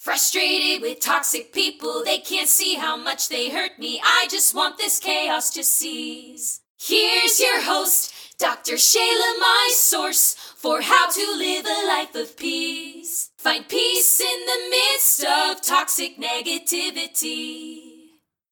Frustrated with toxic people, they can't see how much they hurt me. I just want this chaos to cease. Here's your host, Dr. Shayla, my source for how to live a life of peace. Find peace in the midst of toxic negativity.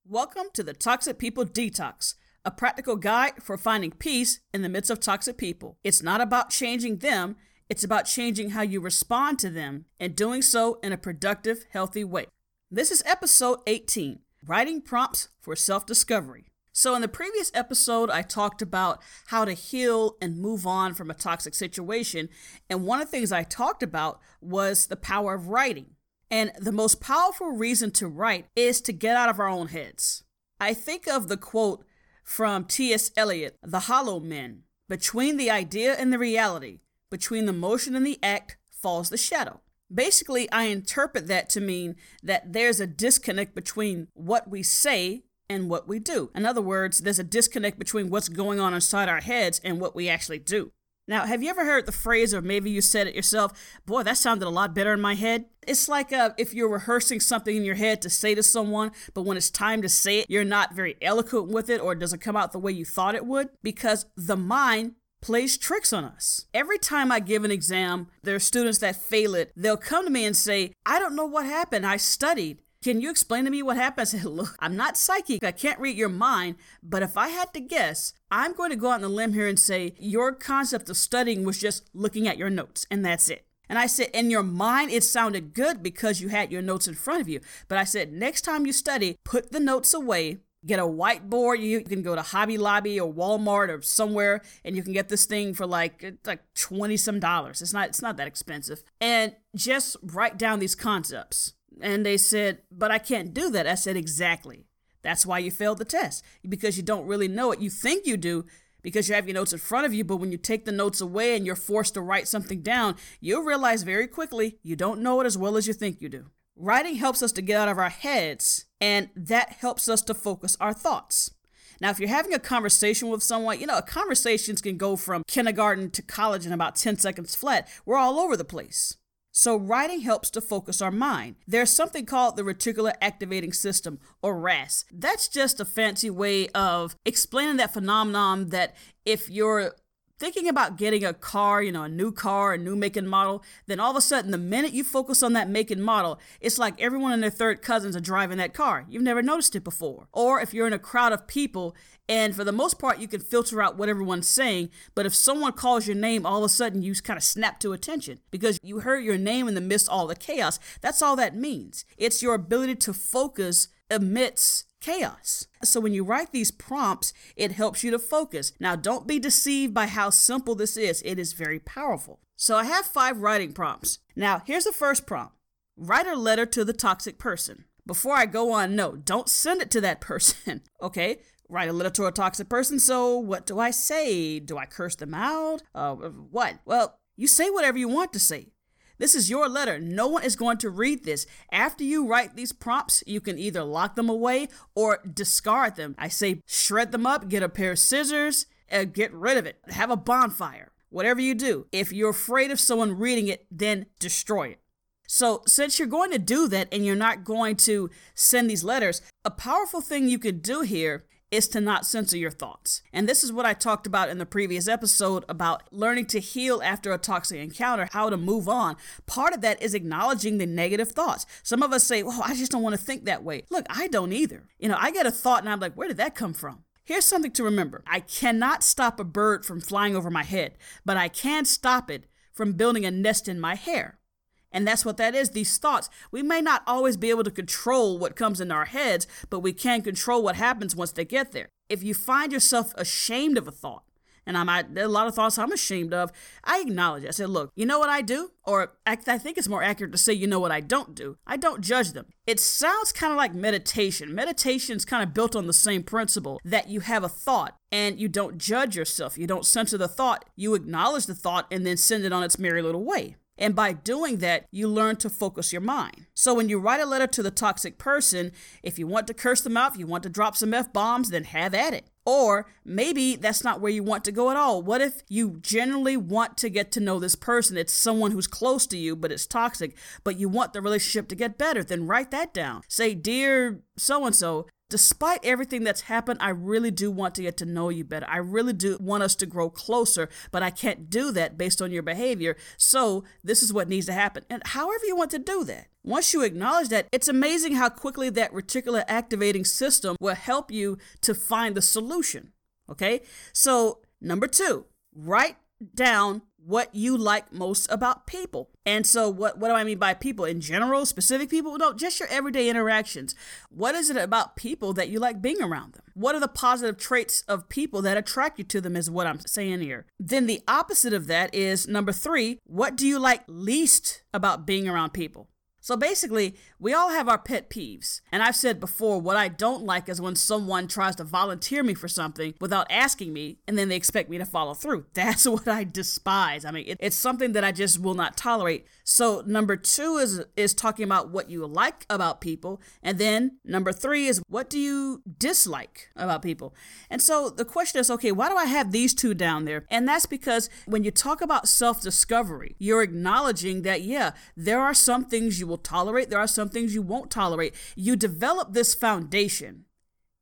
Welcome to the Toxic People Detox, a practical guide for finding peace in the midst of toxic people. It's not about changing them, it's about changing how you respond to them and doing so in a productive, healthy way. This is episode 18 Writing Prompts for Self Discovery. So, in the previous episode, I talked about how to heal and move on from a toxic situation. And one of the things I talked about was the power of writing. And the most powerful reason to write is to get out of our own heads. I think of the quote from T.S. Eliot, The Hollow Men Between the idea and the reality, between the motion and the act falls the shadow. Basically, I interpret that to mean that there's a disconnect between what we say and what we do. In other words, there's a disconnect between what's going on inside our heads and what we actually do. Now, have you ever heard the phrase, or maybe you said it yourself, boy, that sounded a lot better in my head? It's like uh, if you're rehearsing something in your head to say to someone, but when it's time to say it, you're not very eloquent with it, or it doesn't come out the way you thought it would, because the mind plays tricks on us. Every time I give an exam, there are students that fail it. They'll come to me and say, I don't know what happened. I studied. Can you explain to me what happened? I said, Look, I'm not psychic. I can't read your mind. But if I had to guess, I'm going to go out on a limb here and say, Your concept of studying was just looking at your notes, and that's it. And I said, in your mind, it sounded good because you had your notes in front of you. But I said, next time you study, put the notes away, get a whiteboard. You can go to Hobby Lobby or Walmart or somewhere, and you can get this thing for like like twenty some dollars. It's not it's not that expensive, and just write down these concepts. And they said, but I can't do that. I said exactly. That's why you failed the test because you don't really know it. You think you do because you have your notes in front of you, but when you take the notes away and you're forced to write something down, you'll realize very quickly you don't know it as well as you think you do. Writing helps us to get out of our heads, and that helps us to focus our thoughts. Now, if you're having a conversation with someone, you know, conversations can go from kindergarten to college in about 10 seconds flat. We're all over the place. So, writing helps to focus our mind. There's something called the reticular activating system, or RAS. That's just a fancy way of explaining that phenomenon that if you're thinking about getting a car, you know, a new car, a new make and model, then all of a sudden, the minute you focus on that make and model, it's like everyone and their third cousins are driving that car. You've never noticed it before. Or if you're in a crowd of people, and for the most part, you can filter out what everyone's saying, but if someone calls your name, all of a sudden you kind of snap to attention because you heard your name in the midst of all the chaos. That's all that means. It's your ability to focus amidst chaos. So when you write these prompts, it helps you to focus. Now, don't be deceived by how simple this is, it is very powerful. So I have five writing prompts. Now, here's the first prompt write a letter to the toxic person. Before I go on, no, don't send it to that person. okay? Write a letter to a toxic person. So, what do I say? Do I curse them out? Uh, what? Well, you say whatever you want to say. This is your letter. No one is going to read this. After you write these prompts, you can either lock them away or discard them. I say shred them up, get a pair of scissors, and get rid of it. Have a bonfire. Whatever you do. If you're afraid of someone reading it, then destroy it. So, since you're going to do that and you're not going to send these letters, a powerful thing you could do here is to not censor your thoughts. And this is what I talked about in the previous episode about learning to heal after a toxic encounter, how to move on. Part of that is acknowledging the negative thoughts. Some of us say, well, I just don't want to think that way. Look, I don't either. You know, I get a thought and I'm like, where did that come from? Here's something to remember I cannot stop a bird from flying over my head, but I can stop it from building a nest in my hair. And that's what that is these thoughts. We may not always be able to control what comes in our heads, but we can control what happens once they get there. If you find yourself ashamed of a thought, and I'm I, there are a lot of thoughts I'm ashamed of. I acknowledge it. I said, look, you know what I do? Or I, I think it's more accurate to say, you know what I don't do. I don't judge them. It sounds kind of like meditation. Meditation is kind of built on the same principle that you have a thought and you don't judge yourself. You don't censor the thought. You acknowledge the thought and then send it on its merry little way. And by doing that, you learn to focus your mind. So when you write a letter to the toxic person, if you want to curse them out, if you want to drop some F bombs, then have at it. Or maybe that's not where you want to go at all. What if you generally want to get to know this person? It's someone who's close to you, but it's toxic, but you want the relationship to get better. Then write that down. Say, Dear so and so, despite everything that's happened, I really do want to get to know you better. I really do want us to grow closer, but I can't do that based on your behavior. So this is what needs to happen. And however you want to do that. Once you acknowledge that, it's amazing how quickly that reticular activating system will help you to find the solution. Okay? So, number two, write down what you like most about people. And so what what do I mean by people in general, specific people? No, just your everyday interactions. What is it about people that you like being around them? What are the positive traits of people that attract you to them is what I'm saying here. Then the opposite of that is number 3, what do you like least about being around people? So basically, we all have our pet peeves. And I've said before, what I don't like is when someone tries to volunteer me for something without asking me and then they expect me to follow through. That's what I despise. I mean, it, it's something that I just will not tolerate. So number two is is talking about what you like about people, and then number three is what do you dislike about people. And so the question is, okay, why do I have these two down there? And that's because when you talk about self discovery, you're acknowledging that yeah, there are some things you will tolerate, there are some things you won't tolerate. You develop this foundation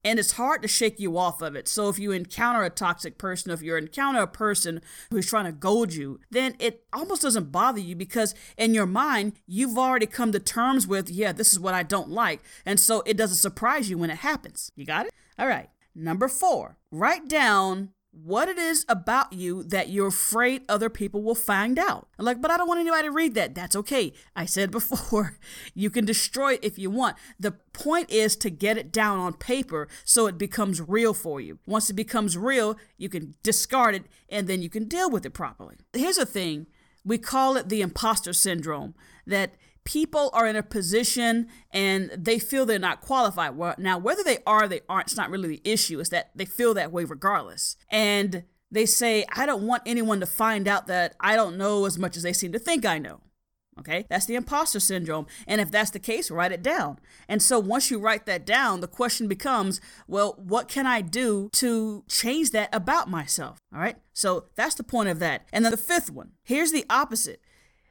and it's hard to shake you off of it. So if you encounter a toxic person, if you encounter a person who's trying to goad you, then it almost doesn't bother you because in your mind, you've already come to terms with, yeah, this is what I don't like. And so it doesn't surprise you when it happens. You got it? All right. Number four, write down what it is about you that you're afraid other people will find out. I'm like, but I don't want anybody to read that. That's okay. I said before, you can destroy it if you want. The point is to get it down on paper so it becomes real for you. Once it becomes real, you can discard it and then you can deal with it properly. Here's the thing we call it the imposter syndrome that people are in a position and they feel they're not qualified. Well, now, whether they are they aren't, it's not really the issue. It's that they feel that way regardless. And they say, I don't want anyone to find out that I don't know as much as they seem to think I know. Okay, that's the imposter syndrome. And if that's the case, write it down. And so once you write that down, the question becomes, well, what can I do to change that about myself? All right, so that's the point of that. And then the fifth one here's the opposite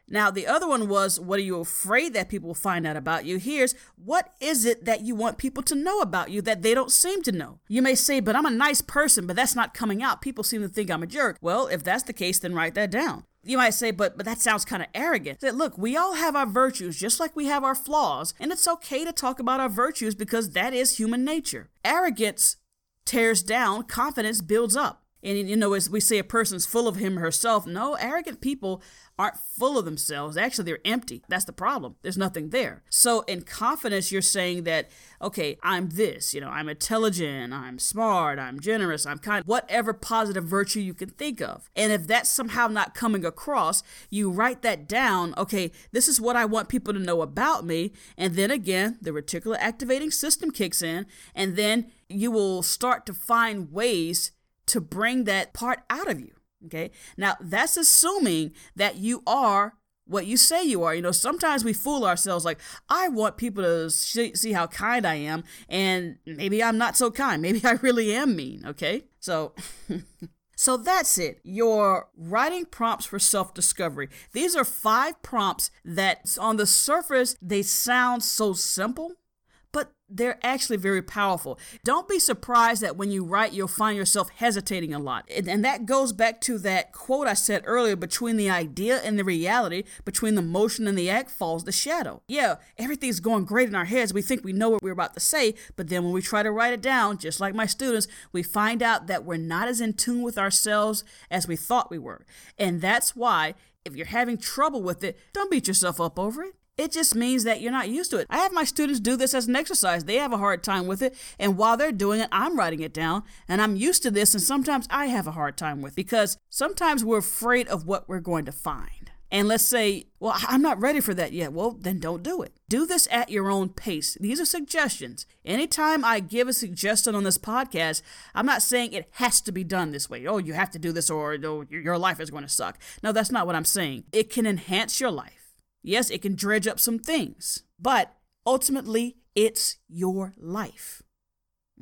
now, the other one was, What are you afraid that people will find out about you? Here's, What is it that you want people to know about you that they don't seem to know? You may say, But I'm a nice person, but that's not coming out. People seem to think I'm a jerk. Well, if that's the case, then write that down. You might say, but but that sounds kind of arrogant. Say, look, we all have our virtues, just like we have our flaws, and it's okay to talk about our virtues because that is human nature. Arrogance tears down, confidence builds up. And you know, as we say a person's full of him or herself, no, arrogant people aren't full of themselves. Actually, they're empty. That's the problem. There's nothing there. So, in confidence, you're saying that, okay, I'm this, you know, I'm intelligent, I'm smart, I'm generous, I'm kind, whatever positive virtue you can think of. And if that's somehow not coming across, you write that down. Okay, this is what I want people to know about me. And then again, the reticular activating system kicks in, and then you will start to find ways to bring that part out of you. Okay. Now, that's assuming that you are what you say you are. You know, sometimes we fool ourselves like, I want people to see, how kind I am, and maybe I'm not so kind. Maybe I really am mean. Okay. So. So that's it. Your writing prompts for self discovery. These are five prompts that, on the surface, they sound so simple, they're actually very powerful. Don't be surprised that when you write, you'll find yourself hesitating a lot. And that goes back to that quote I said earlier between the idea and the reality, between the motion and the act falls the shadow. Yeah, everything's going great in our heads. We think we know what we're about to say, but then when we try to write it down, just like my students, we find out that we're not as in tune with ourselves as we thought we were. And that's why if you're having trouble with it, don't beat yourself up over it. It just means that you're not used to it. I have my students do this as an exercise. They have a hard time with it. And while they're doing it, I'm writing it down. And I'm used to this. And sometimes I have a hard time with it because sometimes we're afraid of what we're going to find. And let's say, well, I'm not ready for that yet. Well, then don't do it. Do this at your own pace. These are suggestions. Anytime I give a suggestion on this podcast, I'm not saying it has to be done this way. Oh, you have to do this or oh, your life is going to suck. No, that's not what I'm saying. It can enhance your life. Yes, it can dredge up some things, but ultimately, it's your life.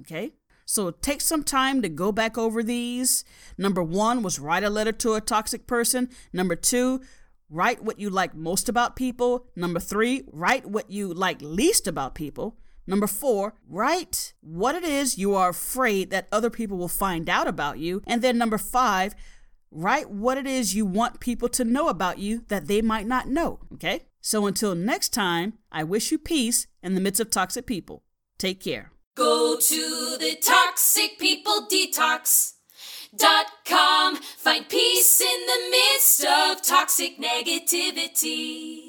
Okay? So take some time to go back over these. Number one was write a letter to a toxic person. Number two, write what you like most about people. Number three, write what you like least about people. Number four, write what it is you are afraid that other people will find out about you. And then number five, write what it is you want people to know about you that they might not know. Okay? So until next time, I wish you peace in the midst of toxic people. Take care. Go to the Toxic People Detox. Dot com. Find peace in the midst of toxic negativity.